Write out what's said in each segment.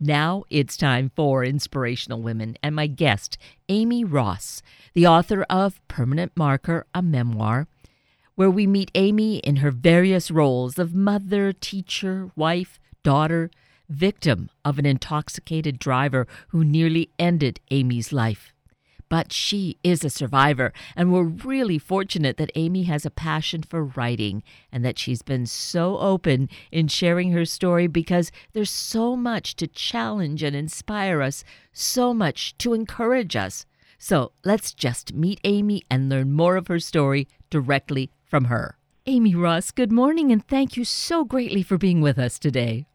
Now it's time for Inspirational Women and my guest, Aimee Ross, the author of Permanent Marker, a memoir, where we meet Aimee in her various roles of mother, teacher, wife, daughter, victim of an intoxicated driver who nearly ended Aimee's life but she is a survivor. And we're really fortunate that Aimee has a passion for writing and that she's been so open in sharing her story because there's so much to challenge and inspire us, so much to encourage us. So let's just meet Aimee and learn more of her story directly from her. Aimee Ross, good morning and thank you so greatly for being with us today.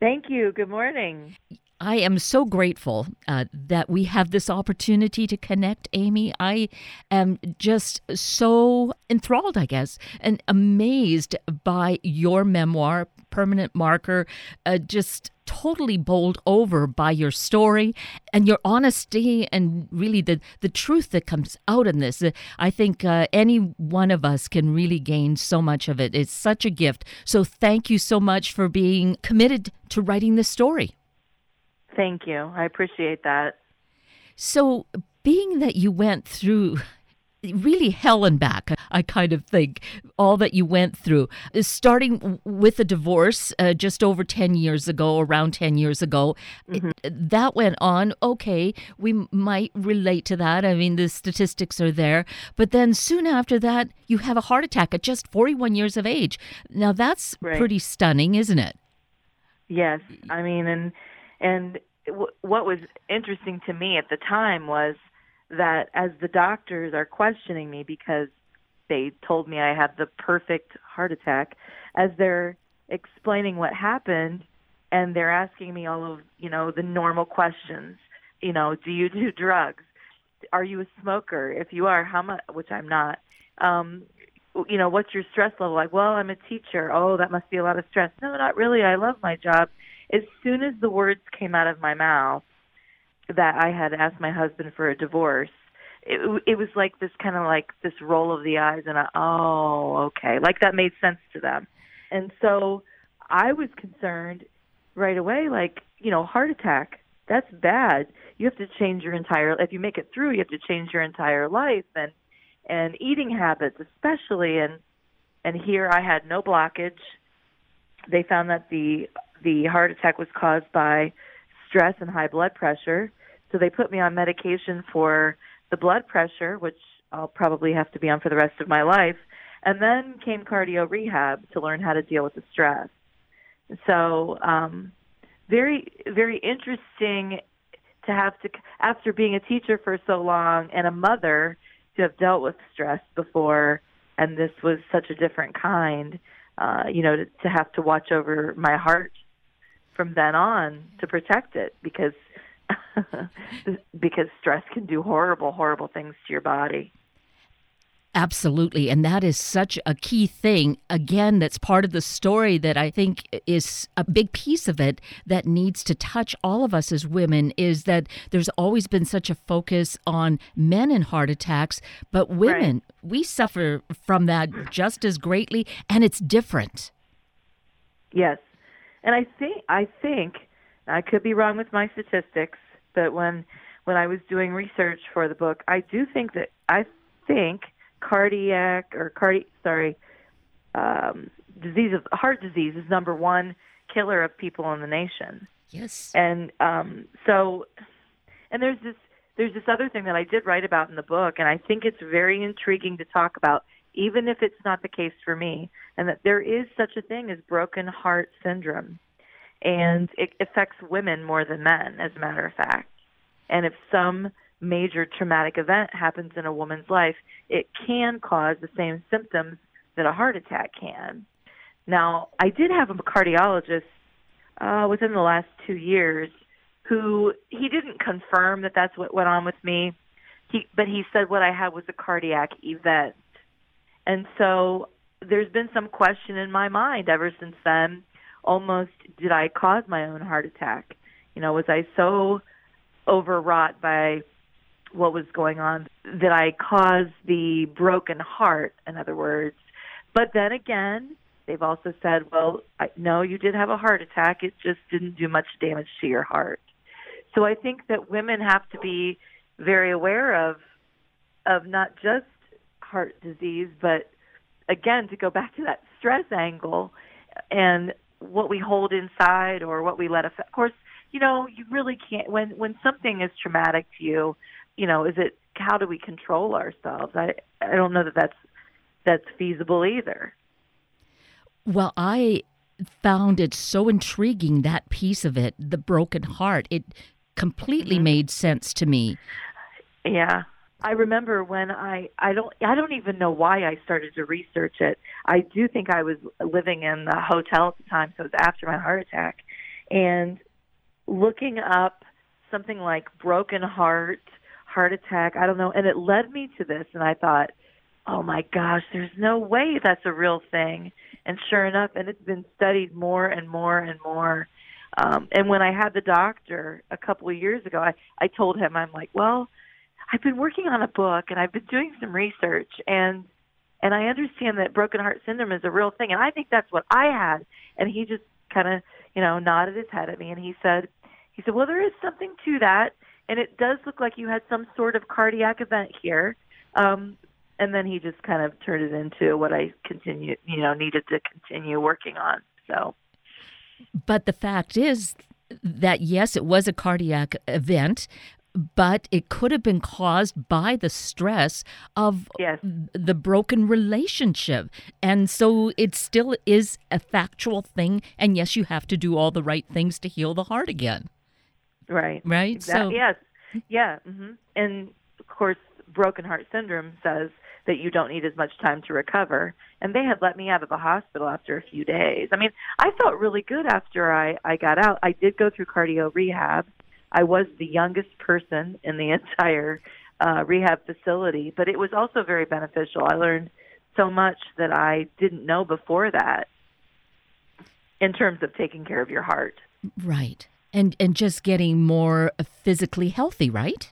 Thank you. Good morning. I am so grateful uh, that we have this opportunity to connect, Aimee. I am just so enthralled, I guess, and amazed by your memoir, Permanent Marker, uh, just totally bowled over by your story and your honesty and really the, the truth that comes out in this. I think uh, any one of us can really gain so much of it. It's such a gift. So thank you so much for being committed to writing this story. Thank you. I appreciate that. So, being that you went through really hell and back, I kind of think, all that you went through, starting with a divorce uh, just over 10 years ago, around 10 years ago. Mm-hmm. It, that went on. Okay, we might relate to that. I mean, the statistics are there. But then soon after that, you have a heart attack at just 41 years of age. Now, that's right. pretty stunning, isn't it? Yes. I mean, and and w- what was interesting to me at the time was that as the doctors are questioning me because they told me I had the perfect heart attack, as they're explaining what happened and they're asking me all of, you know, the normal questions. You know, do you do drugs? Are you a smoker? If you are, how much, which I'm not. Um, you know, what's your stress level like? Well, I'm a teacher. Oh, that must be a lot of stress. No, not really. I love my job as soon as the words came out of my mouth that I had asked my husband for a divorce, it, it was like this kind of like this roll of the eyes and a, oh, okay, like that made sense to them. And so I was concerned right away, like, you know, heart attack, that's bad. You have to change your entire, if you make it through, you have to change your entire life and, and eating habits especially. And, and here I had no blockage. They found that the the heart attack was caused by stress and high blood pressure. So they put me on medication for the blood pressure, which I'll probably have to be on for the rest of my life. And then came cardio rehab to learn how to deal with the stress. So, um, very, very interesting to have to, after being a teacher for so long and a mother, to have dealt with stress before, and this was such a different kind. Uh, you know, to, to have to watch over my heart from then on to protect it because because stress can do horrible horrible things to your body Absolutely. And that is such a key thing. Again, that's part of the story that I think is a big piece of it that needs to touch all of us as women is that there's always been such a focus on men and heart attacks, but women, right. we suffer from that just as greatly, and it's different. Yes. And I think I think I could be wrong with my statistics, but when when I was doing research for the book, I do think that I think cardiac or cardi sorry um, disease of heart disease is number one killer of people in the nation. Yes. And um, so, and there's this there's this other thing that I did write about in the book, and I think it's very intriguing to talk about even if it's not the case for me, and that there is such a thing as broken heart syndrome. And it affects women more than men, as a matter of fact. And if some major traumatic event happens in a woman's life, it can cause the same symptoms that a heart attack can. Now, I did have a cardiologist uh, within the last two years who he didn't confirm that that's what went on with me. He, but he said what I had was a cardiac event. And so there's been some question in my mind ever since then. Almost, did I cause my own heart attack? You know, was I so overwrought by what was going on that I caused the broken heart, in other words. But then again, they've also said, well, I, no, you did have a heart attack. It just didn't do much damage to your heart. So I think that women have to be very aware of of not just heart disease, but again to go back to that stress angle and what we hold inside or what we let affect. Of course, you know, you really can't when when something is traumatic to you. You know, is it how do we control ourselves? I I don't know that that's that's feasible either. Well, I found it so intriguing that piece of it, the broken heart. It completely mm-hmm. made sense to me. Yeah. I remember when I I don't I don't even know why I started to research it. I do think I was living in the hotel at the time, so it was after my heart attack, and looking up something like broken heart, heart attack. I don't know, and it led me to this, and I thought, oh my gosh, there's no way that's a real thing. And sure enough, and it's been studied more and more and more. Um, and when I had the doctor a couple of years ago, I I told him I'm like, well I've been working on a book and I've been doing some research and and I understand that broken heart syndrome is a real thing and I think that's what I had and he just kind of you know nodded his head at me and he said he said well there is something to that and it does look like you had some sort of cardiac event here um and then he just kind of turned it into what I continued you know needed to continue working on so. But the fact is that yes, it was a cardiac event, but it could have been caused by the stress of yes. the broken relationship. And so it still is a factual thing. And yes, you have to do all the right things to heal the heart again. Right. Right. Exactly. So, yes. Yeah. Mm-hmm. And of course, broken heart syndrome says that you don't need as much time to recover. And they had let me out of the hospital after a few days. I mean, I felt really good after I, I got out. I did go through cardio rehab I was the youngest person in the entire uh, rehab facility, but it was also very beneficial. I learned so much that I didn't know before that in terms of taking care of your heart. Right. And and just getting more physically healthy, right?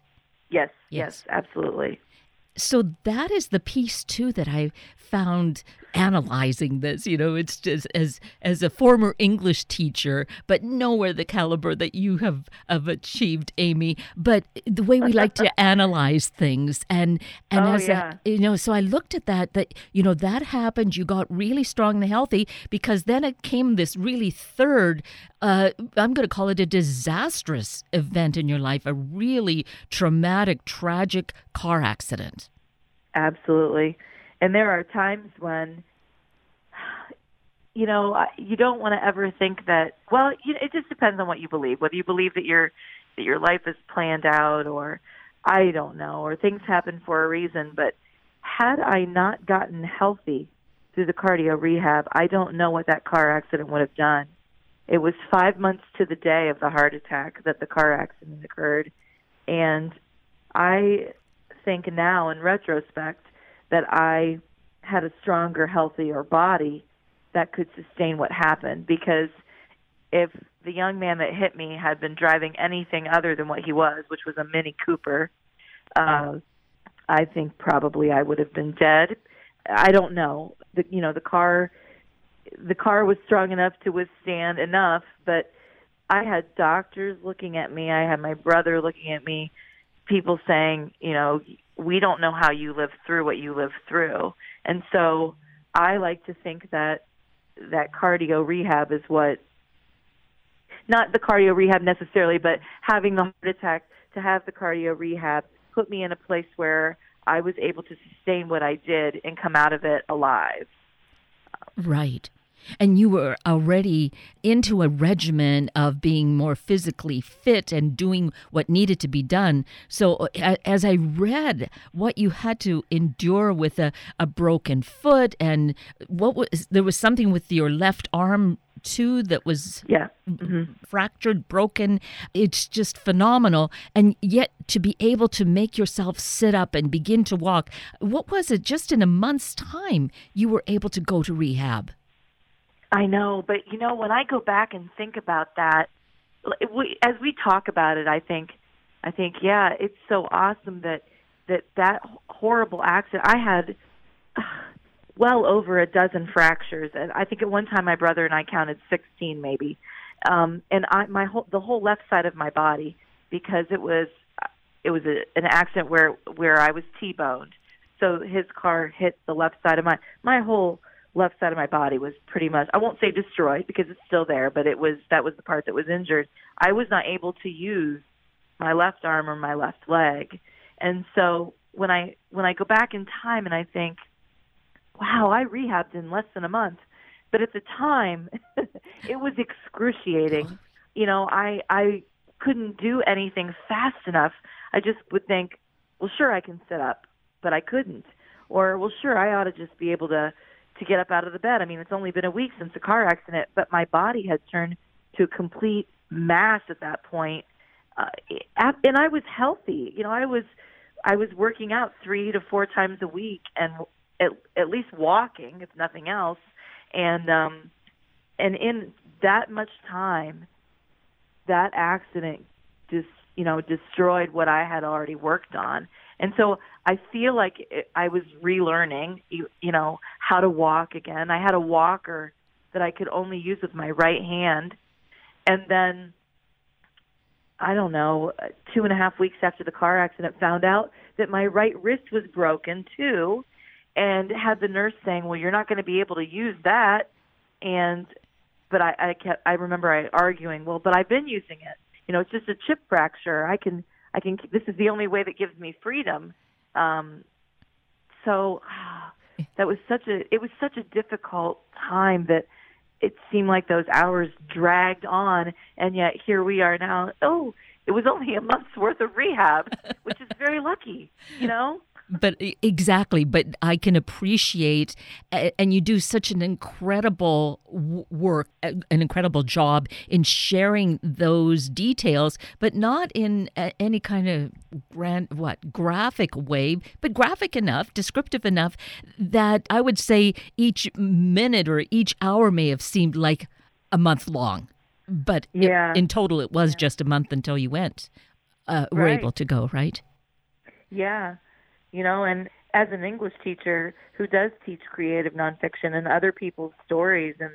Yes, yes, yes absolutely. So that is the piece too that I found analyzing this. You know, it's just as as a former English teacher, but nowhere the caliber that you have have achieved, Aimee. But the way we like to analyze things, and and oh, as yeah. a, you know, so I looked at that. That you know that happened. You got really strong and healthy because then it came this really third. Uh, I'm going to call it a disastrous event in your life, a really traumatic, tragic car accident. Absolutely. And there are times when, you know, you don't want to ever think that. Well, you it just depends on what you believe. Whether you believe that your that your life is planned out, or I don't know, or things happen for a reason. But had I not gotten healthy through the cardio rehab, I don't know what that car accident would have done. It was five months to the day of the heart attack that the car accident occurred, and I think now, in retrospect, that I had a stronger, healthier body that could sustain what happened. Because if the young man that hit me had been driving anything other than what he was, which was a Mini Cooper, uh, I think probably I would have been dead. I don't know. The, you know, the car, the car was strong enough to withstand enough, but I had doctors looking at me. I had my brother looking at me. People saying, you know, we don't know how you live through what you live through. And so I like to think that that cardio rehab is what not the cardio rehab necessarily, but having the heart attack to have the cardio rehab put me in a place where I was able to sustain what I did and come out of it alive. Right and you were already into a regimen of being more physically fit and doing what needed to be done. So, uh, as I read what you had to endure with a, a broken foot, and what was there was something with your left arm too that was yeah mm-hmm. fractured broken it's just phenomenal and yet to be able to make yourself sit up and begin to walk what was it just in a month's time you were able to go to rehab I know, but you know, when I go back and think about that, we, as we talk about it, I think, I think, yeah, it's so awesome that that that horrible accident. I had well over a dozen fractures, and I think at one time my brother and I counted 16 maybe. Um, and I, my whole the whole left side of my body because it was it was a, an accident where where I was T-boned. So his car hit the left side of my my whole left side of my body was pretty much I won't say destroyed because it's still there, but it was that was the part that was injured. I was not able to use my left arm or my left leg. And so when I when I go back in time and I think, wow, I rehabbed in less than a month. But at the time, it was excruciating. You know, I I couldn't do anything fast enough. I just would think, well, sure I can sit up, but I couldn't. Or well, sure I ought to just be able to to get up out of the bed. I mean, it's only been a week since the car accident, but my body had turned to a complete mass at that point. Uh, and I was healthy. You know, I was I was working out 3 to 4 times a week and at at least walking if nothing else. And um and in that much time that accident just, you know, destroyed what I had already worked on. And so I feel like I was relearning, you, you know, how to walk again. I had a walker that I could only use with my right hand. And then, I don't know, two and a half weeks after the car accident, found out that my right wrist was broken too, and had the nurse saying, "Well, you're not going to be able to use that." And, but I, I kept, I remember I arguing, "Well, but I've been using it. You know, it's just a chip fracture. I can, I can. This is the only way that gives me freedom." Um, so that was such a it was such a difficult time that it seemed like those hours dragged on and yet here we are now oh it was only a month's worth of rehab which is very lucky you know but exactly but i can appreciate and you do such an incredible work an incredible job in sharing those details but not in any kind of grand what graphic way but graphic enough descriptive enough that i would say each minute or each hour may have seemed like a month long but yeah. it, in total it was yeah. just a month until you went uh, right. were able to go right yeah you know, and as an English teacher who does teach creative nonfiction and other people's stories, and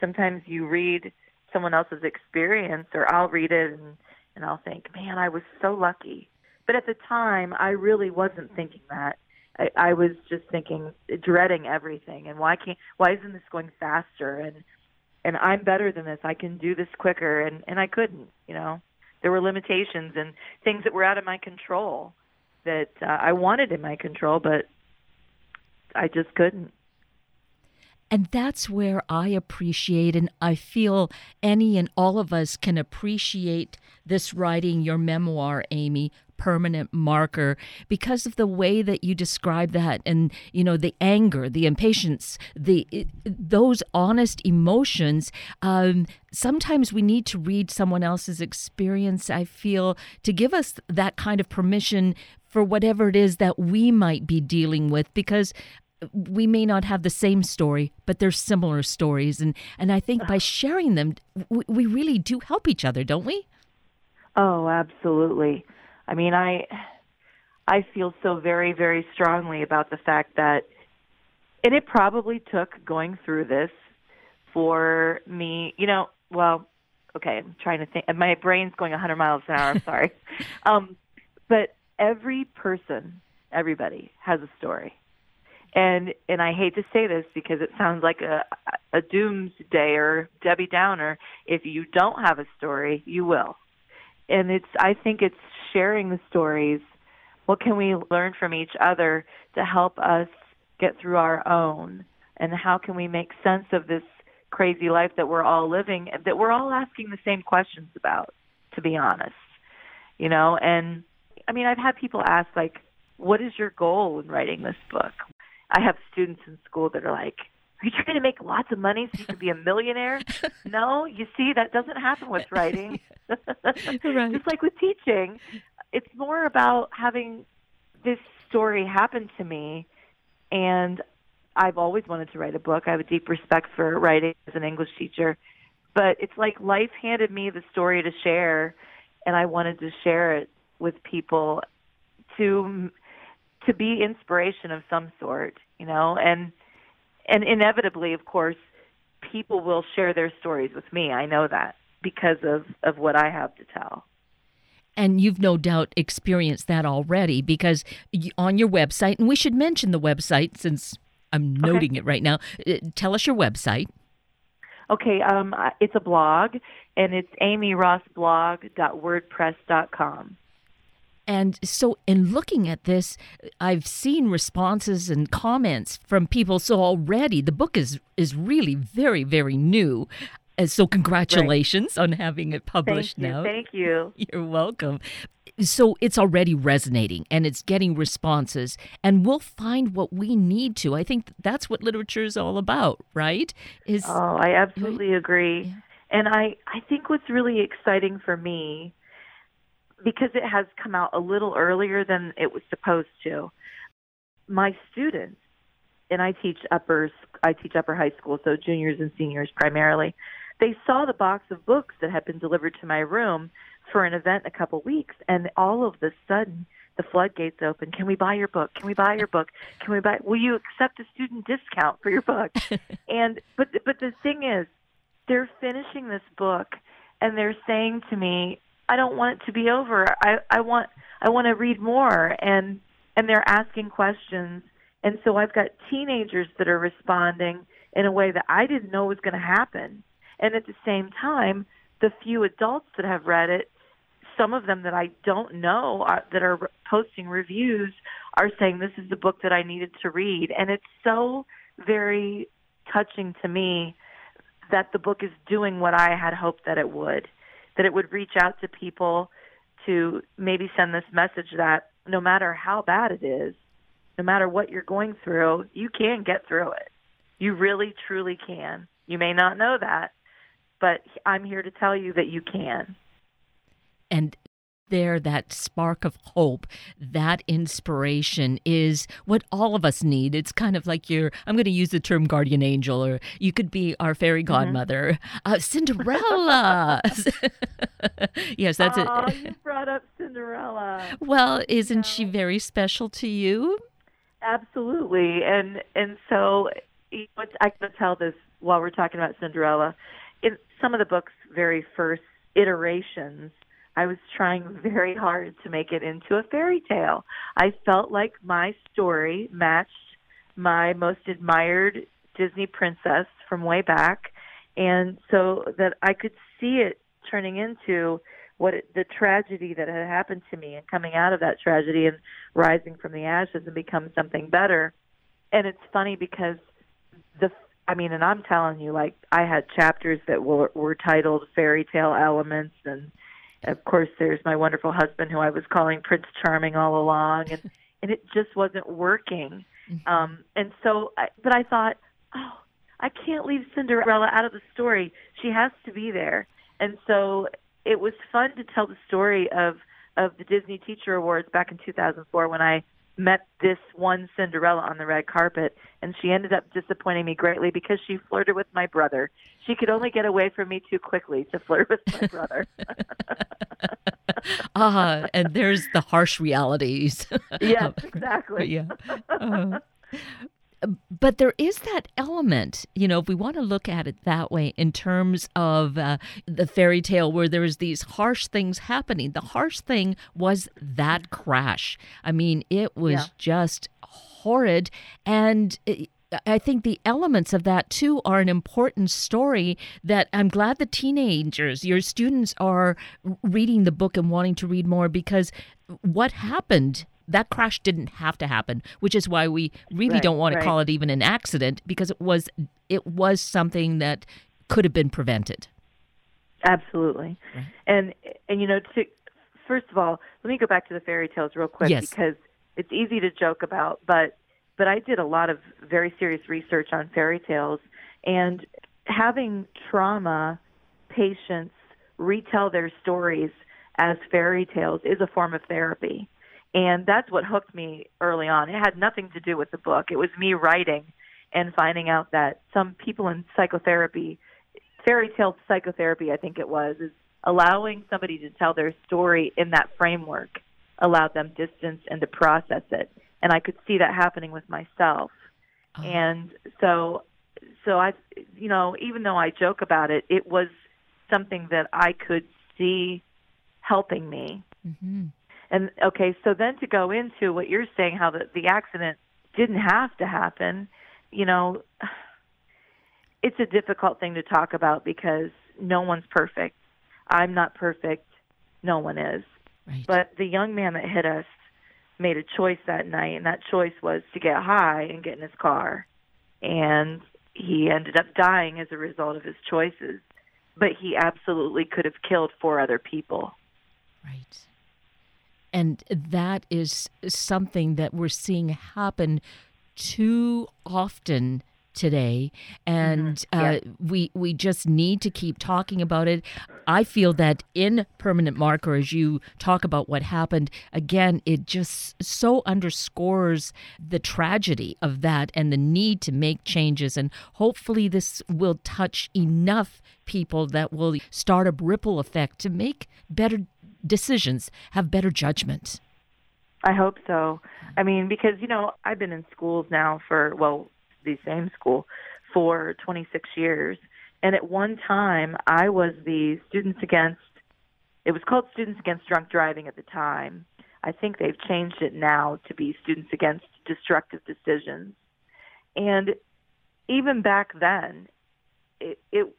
sometimes you read someone else's experience, or I'll read it and and I'll think, man, I was so lucky. But at the time, I really wasn't thinking that. I, I was just thinking, dreading everything, and why can't, why isn't this going faster? And and I'm better than this. I can do this quicker, and and I couldn't. You know, there were limitations and things that were out of my control that uh, I wanted in my control, but I just couldn't. And that's where I appreciate, and I feel any and all of us can appreciate this writing your memoir, Aimee, permanent marker because of the way that you describe that and you know the anger the impatience the those honest emotions um, sometimes we need to read someone else's experience i feel to give us that kind of permission for whatever it is that we might be dealing with because we may not have the same story, but they're similar stories, and and I think by sharing them, we, we really do help each other, don't we? Oh, absolutely. I mean, I I feel so very very strongly about the fact that, and it probably took going through this for me. You know, well, okay, I'm trying to think. My brain's going 100 miles an hour. I'm sorry, um, but every person, everybody has a story and and I hate to say this because it sounds like a a doomsday or Debbie Downer. If you don't have a story, you will. And it's I think it's sharing the stories. What can we learn from each other to help us get through our own? And how can we make sense of this crazy life that we're all living that we're all asking the same questions about, to be honest. You know, and I mean I've had people ask like what is your goal in writing this book? I have students in school that are like, "Are you trying to make lots of money so you can be a millionaire?" no, you see, that doesn't happen with writing. right. Just like with teaching, it's more about having this story happen to me, and I've always wanted to write a book. I have a deep respect for writing as an English teacher, but it's like life handed me the story to share, and I wanted to share it with people to to be inspiration of some sort, you know, and and inevitably, of course, people will share their stories with me. I know that because of of what I have to tell. And you've no doubt experienced that already because on your website, and we should mention the website since I'm noting okay. it right now. Uh, tell us your website. Okay, um, it's a blog, and it's aimeerossblog.wordpress.com. And so, in looking at this, I've seen responses and comments from people. So already, the book is is really very, very new. And so, congratulations right. on having it published Thank now. Thank you. You're welcome. So it's already resonating and it's getting responses, and we'll find what we need to. I think that's what literature is all about, right? Is oh, I absolutely right? agree. Yeah. And I, I think what's really exciting for me, because it has come out a little earlier than it was supposed to, my students, and I teach upper, I teach upper high school, so juniors and seniors primarily. They saw the box of books that had been delivered to my room for an event in a couple weeks, and all of the sudden the floodgates open. Can we buy your book? Can we buy your book? Can we buy? Will you accept a student discount for your book? and but but the thing is, they're finishing this book, and they're saying to me, "I don't want it to be over. I I want I want to read more." And and they're asking questions, and so I've got teenagers that are responding in a way that I didn't know was going to happen. And at the same time, the few adults that have read it some of them that I don't know are, that are posting reviews are saying this is the book that I needed to read, and it's so very touching to me that the book is doing what I had hoped that it would, that it would reach out to people to maybe send this message that no matter how bad it is, no matter what you're going through, you can get through it. You really, truly can. You may not know that, but I'm here to tell you that you can and there that spark of hope that inspiration is what all of us need. It's kind of like your i'm going to use the term guardian angel or you could be our fairy mm-hmm. godmother. Mm-hmm. uh, cinderella! Yes that's it. You brought up cinderella. Well isn't she very special to you? Absolutely. And and so i can tell this while we're talking about cinderella. In some of the book's very first iterations I was trying very hard to make it into a fairy tale. I felt like my story matched my most admired Disney princess from way back, and so that I could see it turning into what it, the tragedy that had happened to me and coming out of that tragedy and rising from the ashes and become something better. And it's funny because the I mean, and I'm telling you, like I had chapters that were were titled fairy tale elements and of course, there's my wonderful husband who I was calling Prince Charming all along, and and it just wasn't working. Mm-hmm. Um, and so, I, but I thought, oh, I can't leave Cinderella out of the story. She has to be there. And so it was fun to tell the story of of the Disney Teacher Awards back in 2004 when I met this one Cinderella on the red carpet, and she ended up disappointing me greatly because she flirted with my brother. She could only get away from me too quickly to flirt with my brother. Ah, uh, and there's the harsh realities. yes, exactly. yeah. Uh, but there is that element, you know, if we want to look at it that way in terms of uh, the fairy tale where there's these harsh things happening. The harsh thing was that crash. I mean, it was yeah. just horrid. And it, I think the elements of that too are an important story that I'm glad the teenagers, your students are reading the book and wanting to read more because what happened that crash didn't have to happen, which is why we really right, don't want to call it even an accident because it was it was something that could have been prevented. Absolutely. Right. And and you know to first of all, let me go back to the fairy tales real quick yes. because it's easy to joke about, but but I did a lot of very serious research on fairy tales and having trauma patients retell their stories as fairy tales is a form of therapy. And that's what hooked me early on. It had nothing to do with the book. It was me writing and finding out that some people in psychotherapy, fairy tale psychotherapy, I think it was, is allowing somebody to tell their story in that framework allowed them distance and to process it. And I could see that happening with myself. Oh. And so so I you know, even though I joke about it, it was something that I could see helping me. Mm-hmm. And okay, so then to go into what you're saying, how the, the accident didn't have to happen, you know, it's a difficult thing to talk about because no one's perfect. I'm not perfect. No one is. Right. But the young man that hit us made a choice that night, and that choice was to get high and get in his car. And he ended up dying as a result of his choices. But he absolutely could have killed four other people. Right. And that is something that we're seeing happen too often today. And mm-hmm. uh, we we just need to keep talking about it. I feel that in permanent marker as you talk about what happened again it just so underscores the tragedy of that and the need to make changes. And hopefully this will touch enough people that will start a ripple effect to make better decisions, have better judgment. I hope so. I mean, because, you know, I've been in schools now for, well, the same school for 26 years. And at one time, I was the Students Against, it was called Students Against Drunk Driving at the time. I think they've changed it now to be Students Against Destructive Decisions. And even back then, it, it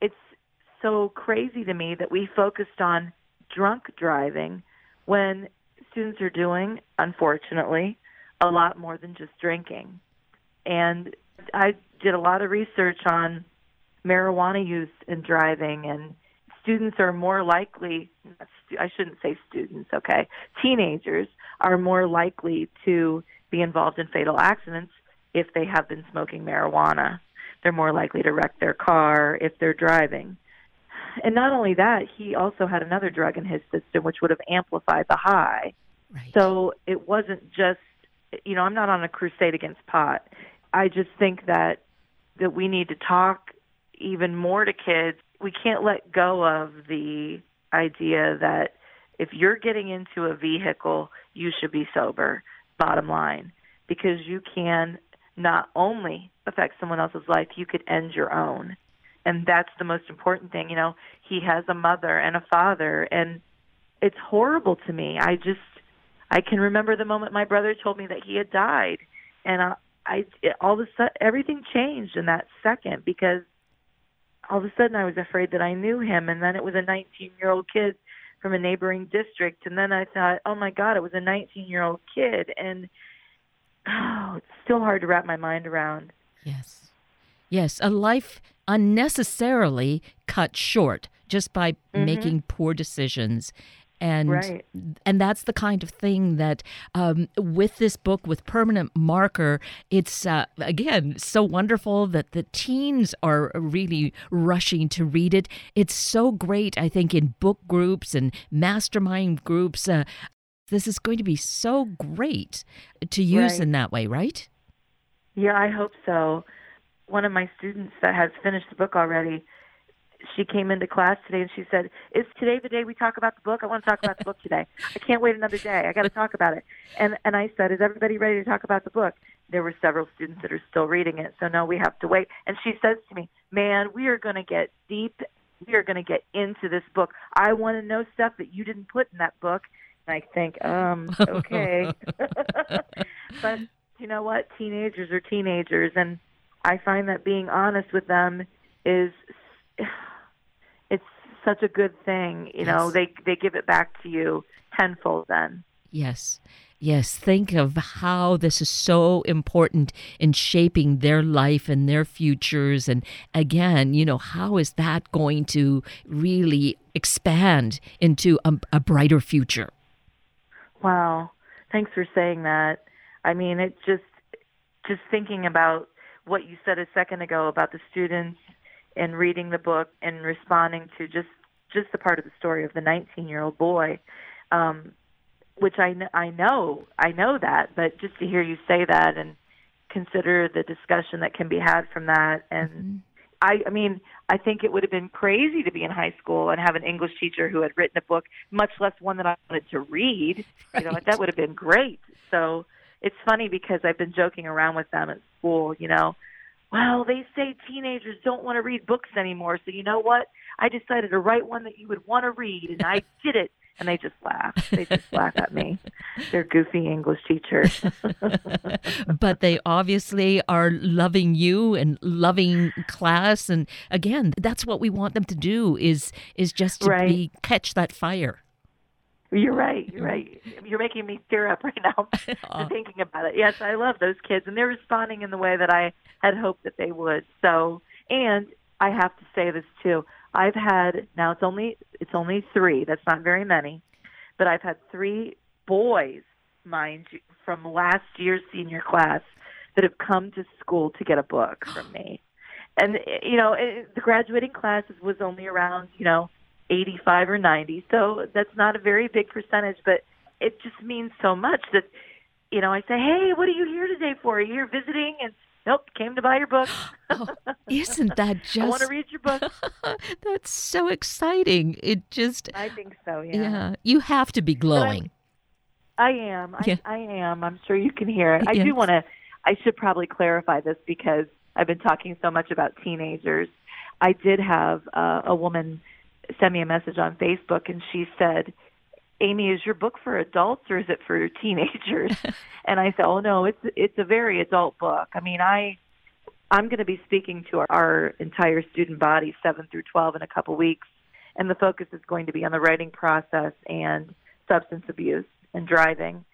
it's so crazy to me that we focused on drunk driving when students are doing, unfortunately, a lot more than just drinking. And I did a lot of research on marijuana use and driving, and students are more likely, I shouldn't say students, okay, teenagers are more likely to be involved in fatal accidents if they have been smoking marijuana. They're more likely to wreck their car if they're driving and not only that, he also had another drug in his system which would have amplified the high. Right. So it wasn't just, you know, I'm not on a crusade against pot. I just think that that we need to talk even more to kids. We can't let go of the idea that if you're getting into a vehicle, you should be sober. Bottom line, because you can not only affect someone else's life, you could end your own and that's the most important thing you know he has a mother and a father and it's horrible to me. I just i can remember the moment my brother told me that he had died and i i it, all of a sudden everything changed in that second because all of a sudden i was afraid that i knew him and then it was a 19 year old kid from a neighboring district and then i thought oh my god it was a 19 year old kid. And oh it's still hard to wrap my mind around. Yes Yes, a life unnecessarily cut short just by mm-hmm. making poor decisions and right. and that's the kind of thing that um, with this book with permanent marker it's uh, again so wonderful that the teens are really rushing to read it it's so great i think in book groups and mastermind groups uh, this is going to be so great to use right. in that way right yeah i hope so one of my students that has finished the book already she came into class today and she said, "Is today the day we talk about the book? I want to talk about the book today. I can't wait another day. I got to talk about it." And and I said, "Is everybody ready to talk about the book?" There were several students that are still reading it, so no, we have to wait. And she says to me, "Man, we are going to get deep. We are going to get into this book. I want to know stuff that you didn't put in that book." And I think, um, okay, but you know what? Teenagers are teenagers, and I find that being honest with them is it's such a good thing. You know, they they give it back to you tenfold then. Yes. Yes, think of how this is so important in shaping their life and their futures. And again, you know, how is that going to really expand into a, a brighter future? Wow. Thanks for saying that. I mean, it just, just thinking about what you said a second ago about the students and reading the book and responding to just just the part of the story of the 19 year old boy um which I I know I know that but just to hear you say that and consider the discussion that can be had from that and mm-hmm. I I mean I think it would have been crazy to be in high school and have an English teacher who had written a book much less one that I wanted to read right. you know that would have been great so it's funny because I've been joking around with them school, you know, well, they say teenagers don't want to read books anymore. So you know what? I decided to write one that you would want to read, and I did it. And they just laugh. They just laugh at me. They're goofy English teachers. but they obviously are loving you and loving class. And again, that's what we want them to do is is just to Right. be catch that fire. You're right. You're right. You're making me tear up right now thinking about it. Yes, I love those kids, and they're responding in the way that I had hoped that they would. So, and I have to say this too. I've had now it's only it's only three. That's not very many, but I've had three boys, mind you, from last year's senior class that have come to school to get a book from me. And you know, it- the graduating class was only around you know 85 or 90, so that's not a very big percentage, but it just means so much that you know I say, hey, what are you here today for? Are you here visiting? And nope, came to buy your book. Oh, Isn't that just I want to read your book. That's so exciting. It just I think so. yeah. Yeah, you have to be glowing. I am. I, Yeah. I am. I'm sure you can hear it. I Yes. do want to. I should probably clarify this because I've been talking so much about teenagers. I did have uh, a woman send me a message on Facebook, and she said, "Aimee, is your book for adults or is it for teenagers?" and I said, "Oh no, it's it's a very adult book. I mean, I." I'm going to be speaking to our, our entire student body, 7 through 12, in a couple weeks, and the focus is going to be on the writing process and substance abuse and driving.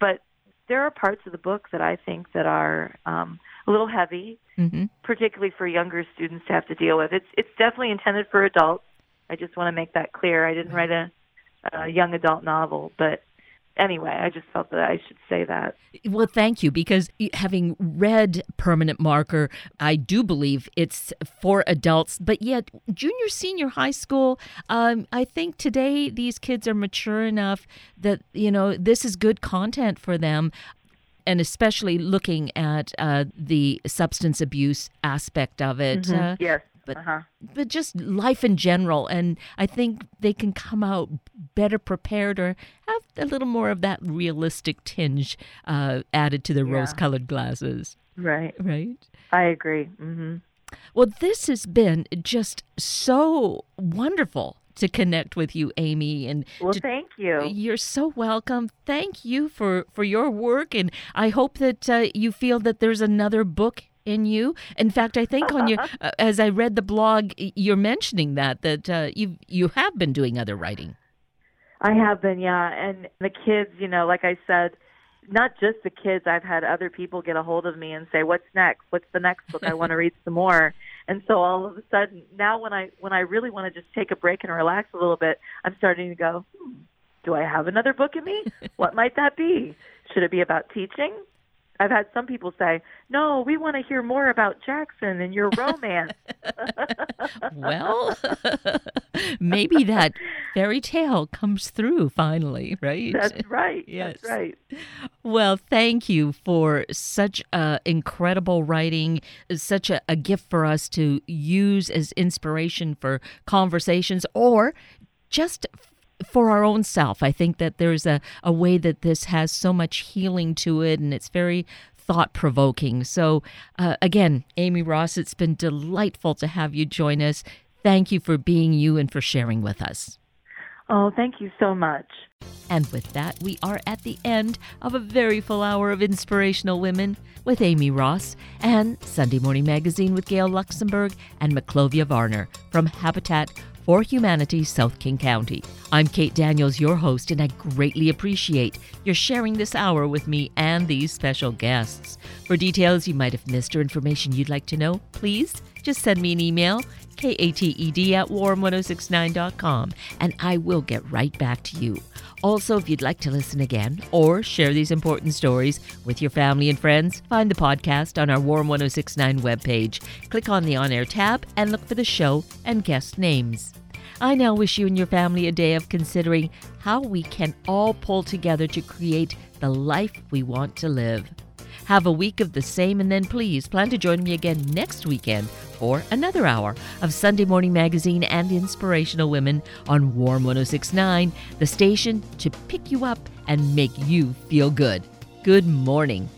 But there are parts of the book that I think that are um, a little heavy, hmm particularly for younger students to have to deal with. It's it's definitely intended for adults. I just want to make that clear. I didn't write a, a young adult novel, but anyway, I just felt that I should say that. Well, thank you because having read Permanent Marker, I do believe it's for adults, but yet junior, senior high school, um, I think today these kids are mature enough that, you know, this is good content for them. And especially looking at uh, the substance abuse aspect of it. Uh, yes. But- uh-huh. but just life in general. And I think they can come out better prepared or have a little more of that realistic tinge uh, added to their Yeah. rose colored glasses. Right. Right. I agree. Mm-hmm. Well, this has been just so wonderful to connect with you, Aimee. And Well, to- thank you. you're so welcome. Thank you for, for your work. And I hope that uh, you feel that there's another book in you. In fact, I think on your, uh, as I read the blog, you're mentioning that, that uh, you you have been doing other writing. I have been, yeah. And the kids, you know, like I said, not just the kids. I've had other people get a hold of me and say, "What's next? What's the next book? I want to read some more." And so all of a sudden, now when I when I really want to just take a break and relax a little bit, I'm starting to go, hmm, "Do I have another book in me? what might that be? Should it be about teaching?" I've had some people say, "No, we want to hear more about Jackson and your romance." Well, maybe that fairy tale comes through finally, right? That's right. Yes. That's right. Well, thank you for such uh, incredible writing, such a, a gift for us to use as inspiration for conversations or just for our own self. I think that there's a, a way that this has so much healing to it, and it's very thought provoking. So, uh, again, Aimee Ross, it's been delightful to have you join us. Thank you for being you and for sharing with us. Oh, thank you so much. And with that, we are at the end of a very full hour of Inspirational Women with Aimee Ross and Sunday Morning Magazine with Gail Luxembourg and Maclovia Varner from Habitat for Humanity, South King County. I'm Kate Daniels, your host, and I greatly appreciate your sharing this hour with me and these special guests. For details you might have missed or information you'd like to know, please just send me an email K-A-T-E-D at warm1069.com, and I will get right back to you. Also, if you'd like to listen again or share these important stories with your family and friends, find the podcast on our Warm 1069 webpage. Click on the On Air tab and look for the show and guest names. I now wish you and your family a day of considering how we can all pull together to create the life we want to live. Have a week of the same, and then please plan to join me again next weekend for another hour of Sunday Morning Magazine and Inspirational Women on Warm 1069, the station to pick you up and make you feel good. Good morning.